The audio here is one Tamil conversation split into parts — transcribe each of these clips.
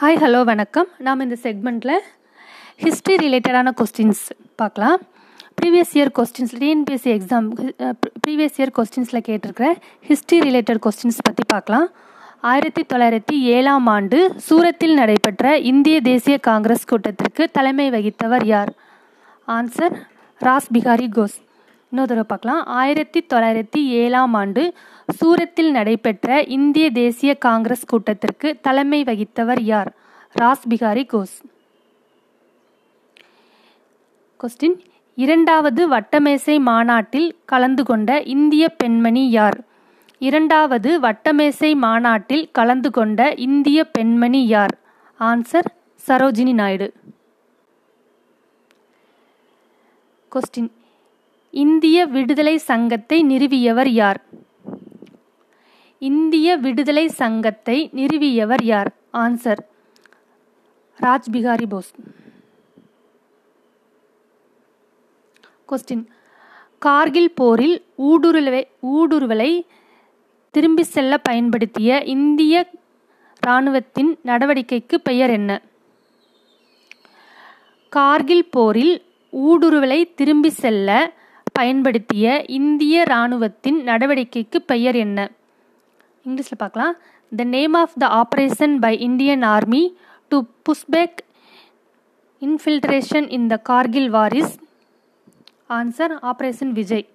ஹாய் ஹலோ வணக்கம். நாம் இந்த செக்மெண்ட்டில் ஹிஸ்ட்ரி ரிலேட்டடான கொஸ்டின்ஸ் பார்க்கலாம். Previous year questions TNPSC exam previous year கொஸ்டின்ஸில் கேட்டிருக்கிற ஹிஸ்ட்ரி ரிலேட்டட் கொஸ்டின்ஸ் பற்றி பார்க்கலாம். ஆயிரத்தி தொள்ளாயிரத்தி ஏழாம் ஆண்டு சூரத்தில் நடைபெற்ற இந்திய தேசிய காங்கிரஸ் கூட்டத்திற்கு தலைமை வகித்தவர் யார்? ஆன்சர் ராஸ் பிகாரி கோஸ். இன்னொரு தடவை பார்க்கலாம். ஆயிரத்தி தொள்ளாயிரத்தி ஏழாம் ஆண்டு சூரத்தில் நடைபெற்ற இந்திய தேசிய காங்கிரஸ் கூட்டத்திற்கு தலைமை வகித்தவர் யார்? ராஸ் பிகாரி கோஸ். கொஸ்டின் இரண்டாவது வட்டமேசை மாநாட்டில் கலந்து கொண்ட இந்திய பெண்மணி யார்? இரண்டாவது வட்டமேசை மாநாட்டில் கலந்து கொண்ட இந்திய பெண்மணி யார்? ஆன்சர் சரோஜினி நாயுடு. கொஸ்டின் இந்திய விடுதலை சங்கத்தை நிறுவியவர் யார்? இந்திய விடுதலை சங்கத்தை நிறுவியவர் யார்? ஆன்சர் ராஜ்பிகாரி போஸ். கொஸ்டின் கார்கில் போரில் ஊடுருவை ஊடுருவலை திரும்பி செல்ல பயன்படுத்திய இந்திய இராணுவத்தின் நடவடிக்கைக்கு பெயர் என்ன? கார்கில் போரில் ஊடுருவலை திரும்பி செல்ல பயன்படுத்திய இந்திய இராணுவத்தின் நடவடிக்கைக்கு பெயர் என்ன? இங்கிலீஷில் பார்க்கலாம். The name of the operation by Indian army to push back infiltration in the Kargil wars answer operation Vijay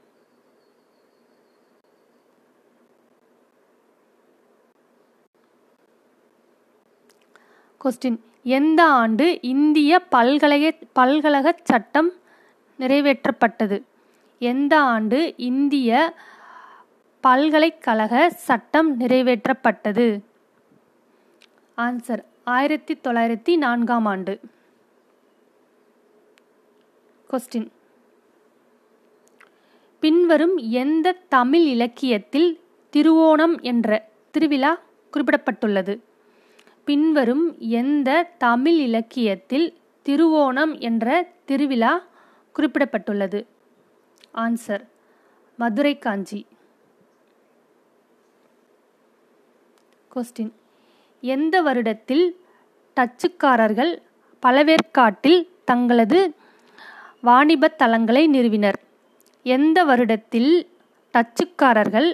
question எந்த ஆண்டு இந்திய பல்கலைய பல்கழக சட்டம் நிறைவேற்றப்பட்டது? எந்த ஆண்டு இந்திய பல்கலைக்கழக சட்டம் நிறைவேற்றப்பட்டது. ஆன்சர் ஆயிரத்தி தொள்ளாயிரத்தி நான்காம் ஆண்டு. கொஸ்டின் பின்வரும் எந்த தமிழ் இலக்கியத்தில் திருவோணம் என்ற திருவிழா குறிப்பிடப்பட்டுள்ளது? பின்வரும் எந்த தமிழ் இலக்கியத்தில் திருவோணம் என்ற திருவிழா குறிப்பிடப்பட்டுள்ளது? ஆன்சர் மதுரை காஞ்சி. கொஸ்டின் எந்த வருடத்தில் டச்சுக்காரர்கள் பழவேற்காட்டில் தங்களது வாணிபத் தலங்களை நிறுவினர்? எந்த வருடத்தில் டச்சுக்காரர்கள்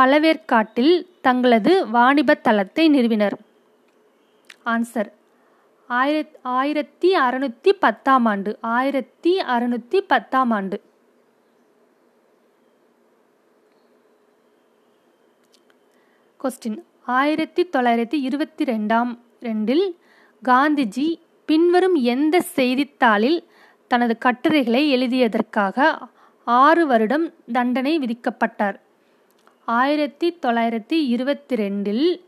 பழவேற்காட்டில் தங்களது வாணிபத் தலத்தை நிறுவினர்? ஆன்சர் ஆயிரத் ஆயிரத்தி அறுநூற்றி பத்தாம் ஆண்டு. ஆயிரத்தி அறுநூற்றி பத்தாம் ஆண்டு. கொஸ்டின் ஆயிரத்தி தொள்ளாயிரத்தி இருபத்தி ரெண்டாம் ரெண்டில் காந்திஜி பின்வரும் எந்த செய்தித்தாளில் தனது கட்டுரைகளை எழுதியதற்காக ஆறு வருடம் தண்டனை விதிக்கப்பட்டார்? ஆயிரத்தி தொள்ளாயிரத்தி இருபத்தி ரெண்டில்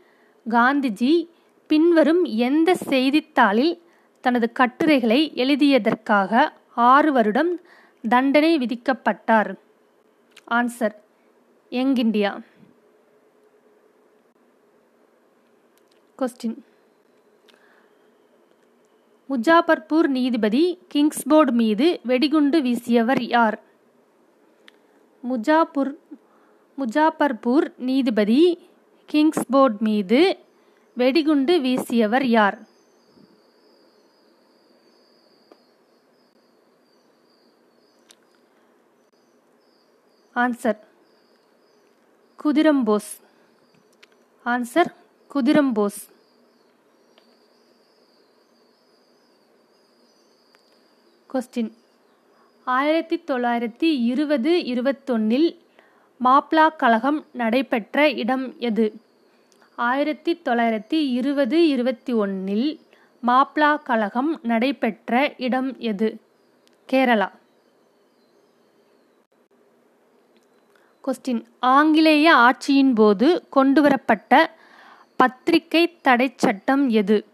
காந்திஜி பின்வரும் எந்த செய்தித்தாளில் தனது கட்டுரைகளை எழுதியதற்காக ஆறு வருடம் தண்டனை விதிக்கப்பட்டார்? Answer Young India. Question Muzaffarpur நீதிபதி கிங்ஸ்போர்டு மீது வெடிகுண்டு வீசியவர் யார்? முஜாபுர் முஜாபர்பூர் நீதிபதி கிங்ஸ்போர்ட் மீது வெடிகுண்டு வீசியவர் யார்? Answer Khudiram Bose. Answer Khudiram Bose question ஆயிரத்தி தொள்ளாயிரத்தி இருபது இருபத்தொன்னில் மாப்ளா கழகம் நடைபெற்ற இடம் எது? ஆயிரத்தி தொள்ளாயிரத்தி இருபது இருபத்தி ஒன்னில் மாப்ளா கழகம் நடைபெற்ற இடம் எது? கேரளா. கொஸ்டின் ஆங்கிலேய ஆட்சியின் போது கொண்டுவரப்பட்ட பத்திரிகை தடை சட்டம் எது?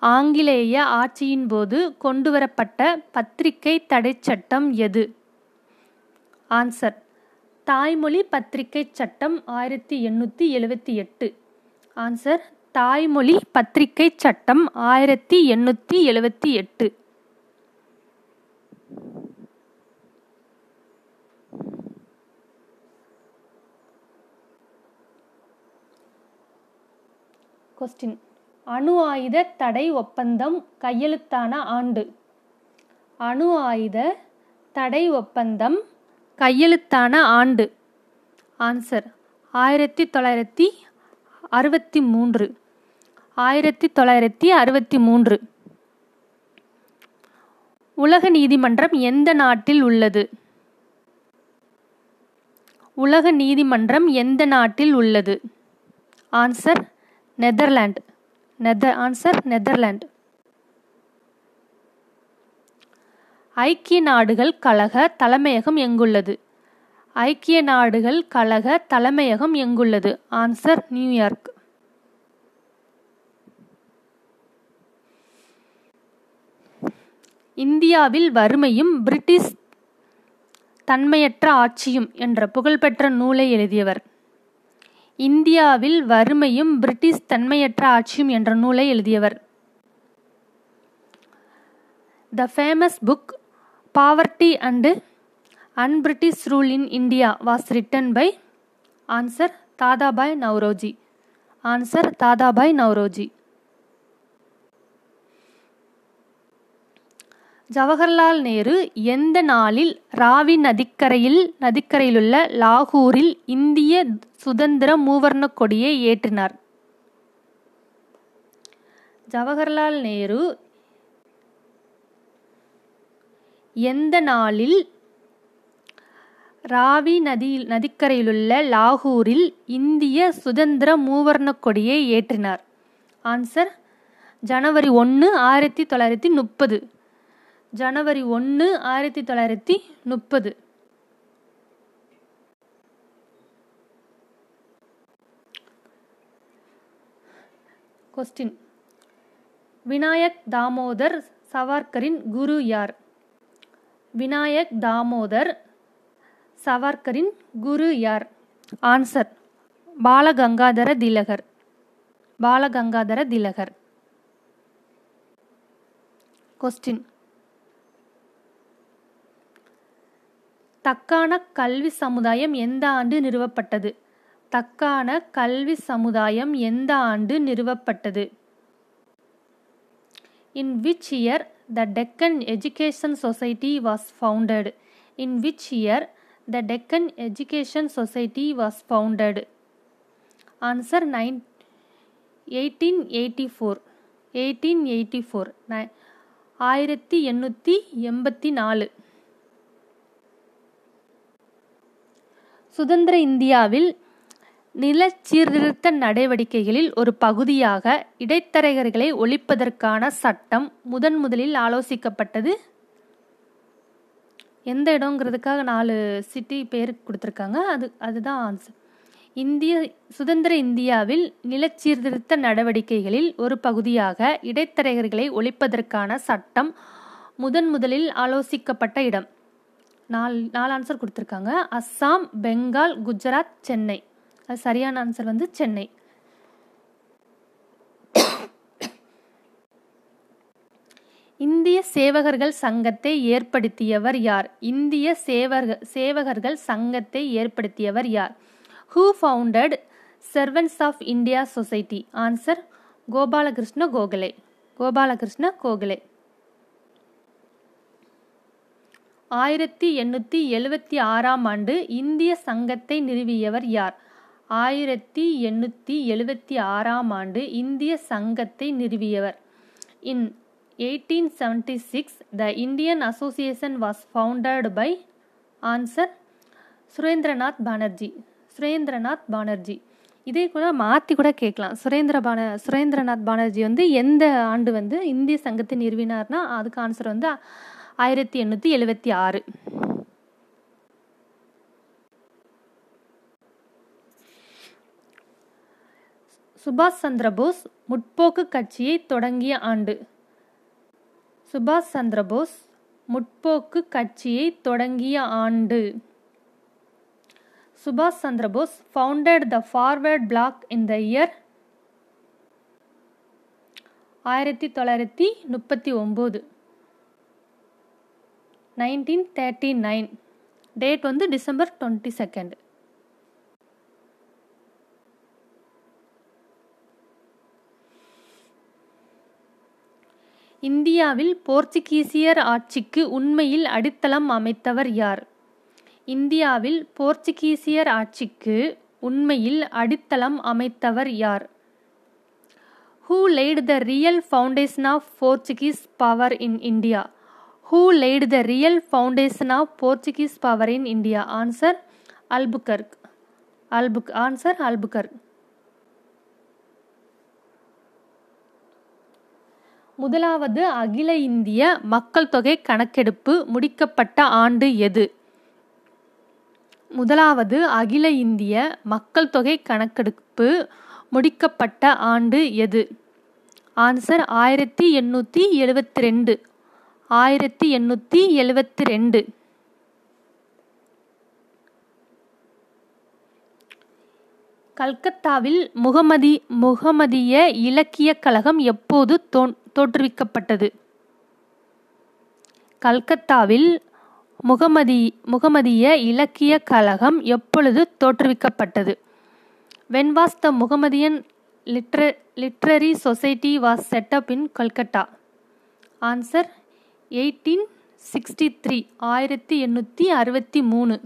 ஆங்கிலேய ஆட்சியின் போது கொண்டுவரப்பட்ட பத்திரிகை தடை சட்டம் எது? ஆன்சர். தாய்மொழி பத்திரிகை சட்டம் ஆயிரத்தி எண்ணூற்றி எழுபத்தி எட்டு. ஆன்சர். தாய்மொழி பத்திரிகை சட்டம் ஆயிரத்தி எண்ணூற்றி எழுபத்தி எட்டு. கொஸ்டின் அணு ஆயுத தடை ஒப்பந்தம் கையெழுத்தான ஆண்டு. அணு ஆயுத தடை ஒப்பந்தம் கையெழுத்தான ஆண்டு. ஆன்சர் ஆயிரத்தி தொள்ளாயிரத்தி அறுபத்தி மூன்று. ஆயிரத்தி தொள்ளாயிரத்தி அறுபத்தி மூன்று. உலக நீதிமன்றம் எந்த நாட்டில் உள்ளது? உலக நீதிமன்றம் எந்த நாட்டில் உள்ளது? Answer Netherland Nether answer Netherland ஐக்கிய நாடுகள் கழக தலைமையகம் எங்குள்ளது? ஐக்கிய நாடுகள் கழக தலைமையகம் எங்குள்ளது? ஆன்சர் நியூயார்க் இந்தியாவில் வறுமையும் பிரிட்டிஷ் தன்மையற்ற ஆட்சியும் என்ற புகழ்பெற்ற நூலை எழுதியவர். இந்தியாவில் வறுமையும் பிரிட்டிஷ் தன்மையற்ற ஆட்சியும் என்ற நூலை எழுதியவர். The famous book poverty and un-British rule in India was written by answer Dadabhai Naoroji answer Dadabhai Naoroji Jawaharlal Nehru எந்த நாளில் ராவி நதிக்கரையில் நதிக்கரையிலுள்ள லாகூரில் இந்திய சுதந்திர மூவர்ண கொடியை ஏற்றினார்? ஜவஹர்லால் நேரு எந்த நாளில் ராவி நதியில் நதிக்கரையிலுள்ள லாகூரில் இந்திய சுதந்திர மூவர்ண கொடியை ஏற்றினார்? ஆன்சர் ஜனவரி ஒன்று ஆயிரத்தி தொள்ளாயிரத்தி முப்பது. ஜனவரி ஒன்று ஆயிரத்தி தொள்ளாயிரத்தி முப்பது. கொஸ்டின் விநாயக் தாமோதர் சவார்கரின் குரு யார்? விநாயக் தாமோதர் சவார்கரின் குரு யார்? ஆன்சர் பாலகங்காதர திலகர். பாலகங்காதர திலகர். கொஸ்டின் தக்கான கல்வி சமுதாயம் எந்த ஆண்டு நிறுவப்பட்டது? தக்கான கல்வி சமுதாயம் எந்த ஆண்டு நிறுவப்பட்டது? In which year the Deccan education society was founded in which year the Deccan education society was founded answer nine eighteen eighty four eighteen eighty four ஆயிரத்தி எண்ணூற்றி எண்பத்தி நாலு. சுதந்திர இந்தியாவில் நில சீர்திருத்த நடவடிக்கைகளில் ஒரு பகுதியாக இடைத்தரகர்களை ஒழிப்பதற்கான சட்டம் முதன் முதலில் ஆலோசிக்கப்பட்டது. எந்த இடங்கிறதுக்காக நாலு சிட்டி பேர் கொடுத்துருக்காங்க. அது அதுதான் ஆன்சர் இந்திய சுதந்திர இந்தியாவில் நில சீர்திருத்த நடவடிக்கைகளில் ஒரு பகுதியாக இடைத்தரகர்களை ஒழிப்பதற்கான சட்டம் முதன் முதலில் ஆலோசிக்கப்பட்ட இடம். நாலு நாலு ஆன்சர் கொடுத்துருக்காங்க. அஸ்ஸாம் பெங்கால் குஜராத் சென்னை. அது சரியான ஆன்சர் வந்து சென்னை. இந்திய சேவகர்கள் சங்கத்தை ஏற்படுத்தியவர் யார்? இந்திய சேவர்கள் சேவகர்கள் சங்கத்தை ஏற்படுத்தியவர் யார்? Who founded servants of India society answer Gopal Krishna Gokhale Gopal Krishna Gokhale ஆயிரத்தி எண்ணூற்றி எழுவத்தி ஆறாம் ஆண்டு இந்திய சங்கத்தை நிறுவியவர் யார்? ஆயிரத்தி எண்ணூற்றி எழுவத்தி ஆறாம் ஆண்டு இந்திய சங்கத்தை நிறுவியவர். In eighteen seventy six the Indian association was founded by answer Surendranath Banerjee Surendranath Banerjee இதே கூட மாற்றி கூட கேட்கலாம். சுரேந்திர பான சுரேந்திரநாத் பானர்ஜி வந்து எந்த ஆண்டு வந்து இந்திய சங்கத்தை நிறுவினார்னா அதுக்கு ஆன்சர் வந்து ஆயிரத்தி எண்ணூற்றி எழுபத்தி ஆறு. சுபாஷ் சந்திரபோஸ் முற்போக்கு கட்சியை தொடங்கிய ஆண்டு. சுபாஷ் சந்திரபோஸ் முற்போக்கு கட்சியை தொடங்கிய ஆண்டு. சுபாஷ் Chandra Bose founded the forward bloc in the year ஆயிரத்தி தொள்ளாயிரத்தி முப்பத்தி ஒம்பது. Nineteen thirty nine. டேட் வந்து டிசம்பர் டுவெண்ட்டி செகண்ட். இந்தியாவில் போர்ச்சுகீசியர் ஆட்சிக்கு உண்மையில் அடித்தளம் அமைத்தவர் யார்? இந்தியாவில் போர்ச்சுகீசியர் ஆட்சிக்கு உண்மையில் அடித்தளம் அமைத்தவர் யார்? Who laid the real foundation of Portuguese power in India who laid the real foundation of Portuguese power in India answer Albuquerque அல்புக் answer Albuquerque முதலாவது அகில இந்திய மக்கள் தொகை கணக்கெடுப்பு முடிக்கப்பட்ட ஆண்டு எது? முதலாவது அகில இந்திய மக்கள் தொகை கணக்கெடுப்பு முடிக்கப்பட்ட ஆண்டு எது? ஆன்சர் ஆயிரத்தி எண்ணூற்றி எழுபத்தி ரெண்டு. ஆயிரத்தி எண்ணூற்றி எழுபத்தி ரெண்டு. கல்கத்தாவில் முகமதி முகமதிய இலக்கியக் கழகம் எப்போது தோன் தோற்றுவிக்கப்பட்டது? கல்கத்தாவில் முகமதி முகமதிய இலக்கிய கழகம் எப்பொழுது தோற்றுவிக்கப்பட்டது? When was the Mohammedan லிட்ர literary society was set up in Calcutta. Answer eighteen sixty three ஆயிரத்தி எண்ணூற்றி அறுபத்தி மூணு.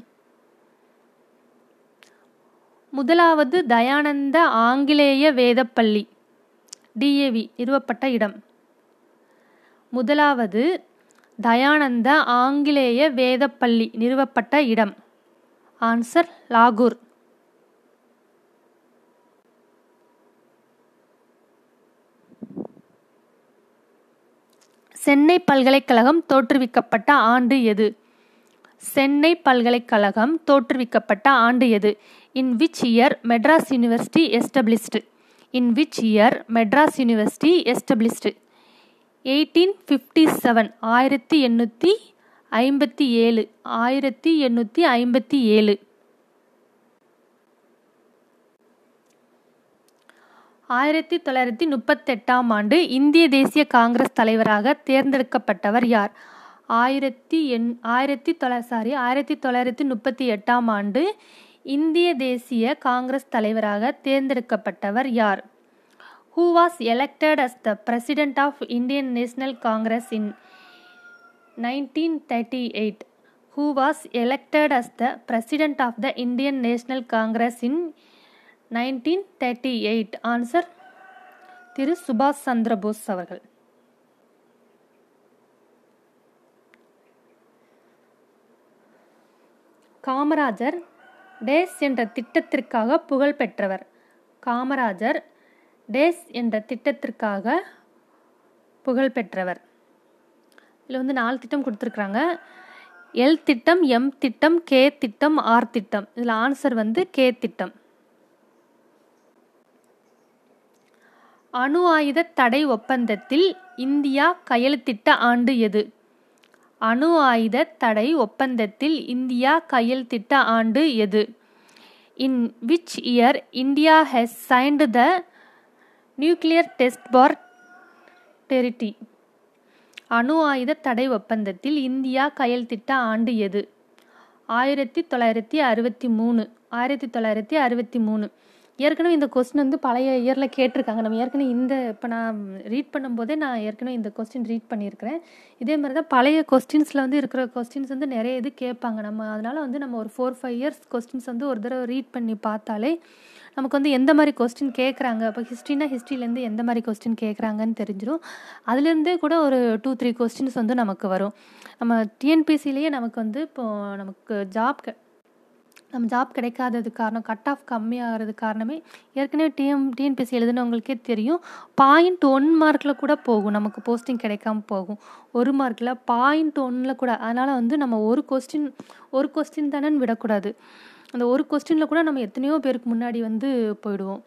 முதலாவது தயானந்த ஆங்கிலேய வேதப்பள்ளி டிஏவி நிறுவப்பட்ட இடம். முதலாவது தயானந்த ஆங்கிலேய வேதப்பள்ளி நிறுவப்பட்ட இடம். ஆன்சர் லாகூர் சென்னை பல்கலைக்கழகம் தோற்றுவிக்கப்பட்ட ஆண்டு எது? சென்னை பல்கலைக்கழகம் தோற்றுவிக்கப்பட்ட ஆண்டு எது? In which year Madras university established in which year Madras university established eighteen fifty seven ஆயிரத்தி எண்ணூற்றி ஐம்பத்தி ஏழு ஆயிரத்தி எண்ணூற்றி ஐம்பத்தி ஏழு. ஆயிரத்தி தொள்ளாயிரத்தி முப்பத்தெட்டாம் ஆண்டு இந்திய தேசிய காங்கிரஸ் தலைவராக தேர்ந்தெடுக்கப்பட்டவர் யார்? ஆயிரத்தி எண் ஆயிரத்தி தொள்ளா சாரி ஆயிரத்தி தொள்ளாயிரத்தி முப்பத்தி எட்டாம் ஆண்டு இந்திய தேசிய காங்கிரஸ் தலைவராக தேர்ந்தெடுக்கப்பட்டவர் யார்? Who was elected as the president of Indian National Congress in nineteen thirty eight who was elected as the president of the Indian National Congress in nineteen thirty eight. Answer திரு சுபாஷ் சந்திர போஸ் அவர்கள். காமராஜர் டேஸ் என்ற திட்டத்திற்காக புகழ் பெற்றவர். காமராஜர் டேஸ் என்ற திட்டத்திற்காக புகழ் பெற்றவர். இதில் வந்து நாலு திட்டம் கொடுத்துருக்குறாங்க. எல் திட்டம் எம் திட்டம் கே திட்டம் ஆர் திட்டம். இதில் ஆன்சர் வந்து கே திட்டம். அணு ஆயுத தடை ஒப்பந்தத்தில் இந்தியா கையெழுத்திட்ட ஆண்டு எது? அணு ஆயுத தடை ஒப்பந்தத்தில் இந்தியா கையெழுத்திட்ட ஆண்டு எது? In which year India has signed the nuclear test ban treaty. அணு ஆயுத தடை ஒப்பந்தத்தில் இந்தியா கையெழுத்திட்ட ஆண்டு எது? ஆயிரத்தி தொள்ளாயிரத்தி அறுபத்தி மூணு. ஆயிரத்தி தொள்ளாயிரத்தி அறுபத்தி மூணு. ஏற்கனவே இந்த கொஸ்டின் வந்து பழைய இயரில் கேட்டிருக்காங்க. நம்ம ஏற்கனவே இந்த இப்போ நான் ரீட் பண்ணும்போதே நான் ஏற்கனவே இந்த கொஸ்டின் ரீட் பண்ணியிருக்கிறேன். இதே மாதிரி தான் பழைய கொஸ்டின்ஸில் வந்து இருக்கிற கொஸ்டின்ஸ் வந்து நிறைய இது கேட்பாங்க. நம்ம அதனால் வந்து நம்ம ஒரு ஃபோர் ஃபைவ் இயர்ஸ் கொஸ்டின்ஸ் வந்து ஒரு தடவை ரீட் பண்ணி பார்த்தாலே நமக்கு வந்து எந்த மாதிரி கொஸ்டின் கேட்குறாங்க? இப்போ ஹிஸ்ட்ரினா ஹிஸ்ட்ரியிலேருந்து எந்த மாதிரி கொஸ்டின் கேட்குறாங்கன்னு தெரிஞ்சிடும் அதுலேருந்தே கூட ஒரு டூ த்ரீ கொஸ்டின்ஸ் வந்து நமக்கு வரும். நம்ம டிஎன்பிசிலேயே நமக்கு வந்து இப்போது நமக்கு ஜாப் நம்ம ஜாப் கிடைக்காதது காரணம் கட் ஆஃப் கம்மியாகிறது காரணமே ஏற்கனவே டிஎம் டிஎன்பிஎஸ்சி எழுதுனவங்களுக்கே தெரியும். பாயிண்ட் ஒன் மார்க்கில் கூட போகும். நமக்கு போஸ்டிங் கிடைக்காம போகும். ஒரு மார்க்கில் பாயிண்ட் ஒன்னில் கூட. அதனால் வந்து நம்ம ஒரு கொஸ்டின் ஒரு கொஸ்டின் தானேன்னு விடக்கூடாது. அந்த ஒரு கொஸ்டினில் கூட நம்ம எத்தனையோ பேருக்கு முன்னாடி வந்து போயிடுவோம்.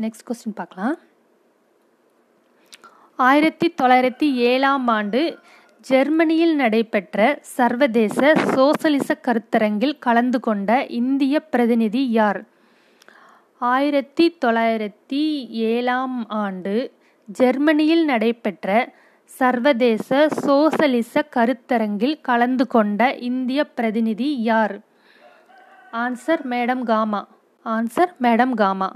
நெக்ஸ்ட் கொஸ்டின் பார்க்கலாம். ஆயிரத்தி தொள்ளாயிரத்தி ஏழாம் ஆண்டு ஜெர்மனியில் நடைபெற்ற சர்வதேச சோசலிச கருத்தரங்கில் கலந்து கொண்ட இந்திய பிரதிநிதி யார்? ஆயிரத்தி தொள்ளாயிரத்தி ஏழாம் ஆண்டு ஜெர்மனியில் நடைபெற்ற சர்வதேச சோசலிச கருத்தரங்கில் கலந்து கொண்ட இந்திய பிரதிநிதி யார்? Answer madam Cama answer madam Cama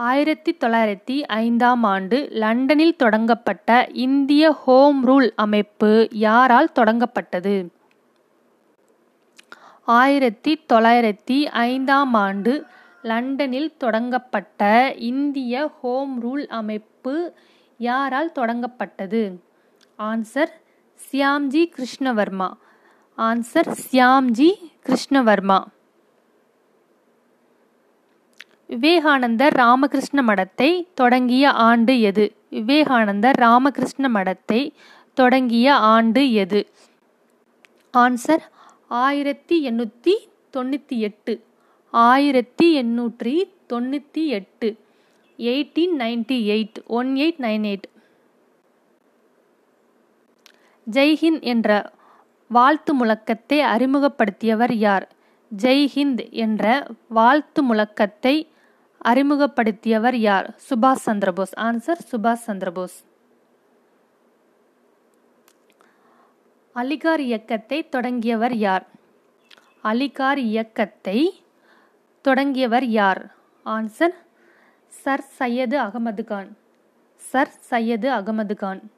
ஆயிரத்தி தொள்ளாயிரத்தி ஐந்தாம் ஆண்டு லண்டனில் தொடங்கப்பட்ட இந்திய ஹோம் ரூல் அமைப்பு யாரால் தொடங்கப்பட்டது? ஆயிரத்தி தொள்ளாயிரத்தி ஐந்தாம் ஆண்டு லண்டனில் தொடங்கப்பட்ட இந்திய ஹோம் ரூல் அமைப்பு யாரால் தொடங்கப்பட்டது? ஆன்சர் சியாம்ஜி கிருஷ்ணவர்மா. ஆன்சர் சியாம்ஜி கிருஷ்ணவர்மா. விவேகானந்தர் ராமகிருஷ்ண மடத்தை தொடங்கிய ஆண்டு எது? விவேகானந்தர் ராமகிருஷ்ண மடத்தை தொடங்கிய ஆண்டு எது? ஆன்சர் ஆயிரத்தி எண்ணூற்றி தொண்ணூற்றி எட்டு. ஆயிரத்தி எண்ணூற்றி தொண்ணூற்றி எட்டு. Eighteen ninety eight. One eight nine eight Jai Hind என்ற வாழ்த்து முழக்கத்தை அறிமுகப்படுத்தியவர் யார்? ஜெய்ஹிந்த் என்ற வாழ்த்து முழக்கத்தை அறிமுகப்படுத்தியவர் யார்? சுபாஷ் சந்திரபோஸ். ஆன்சர் சுபாஷ் சந்திரபோஸ். அலிகார் இயக்கத்தை தொடங்கியவர் யார்? அலிகார் இயக்கத்தை தொடங்கியவர் யார்? Answer sir Syed Ahmed Khan. Sir Syed Ahmed Khan.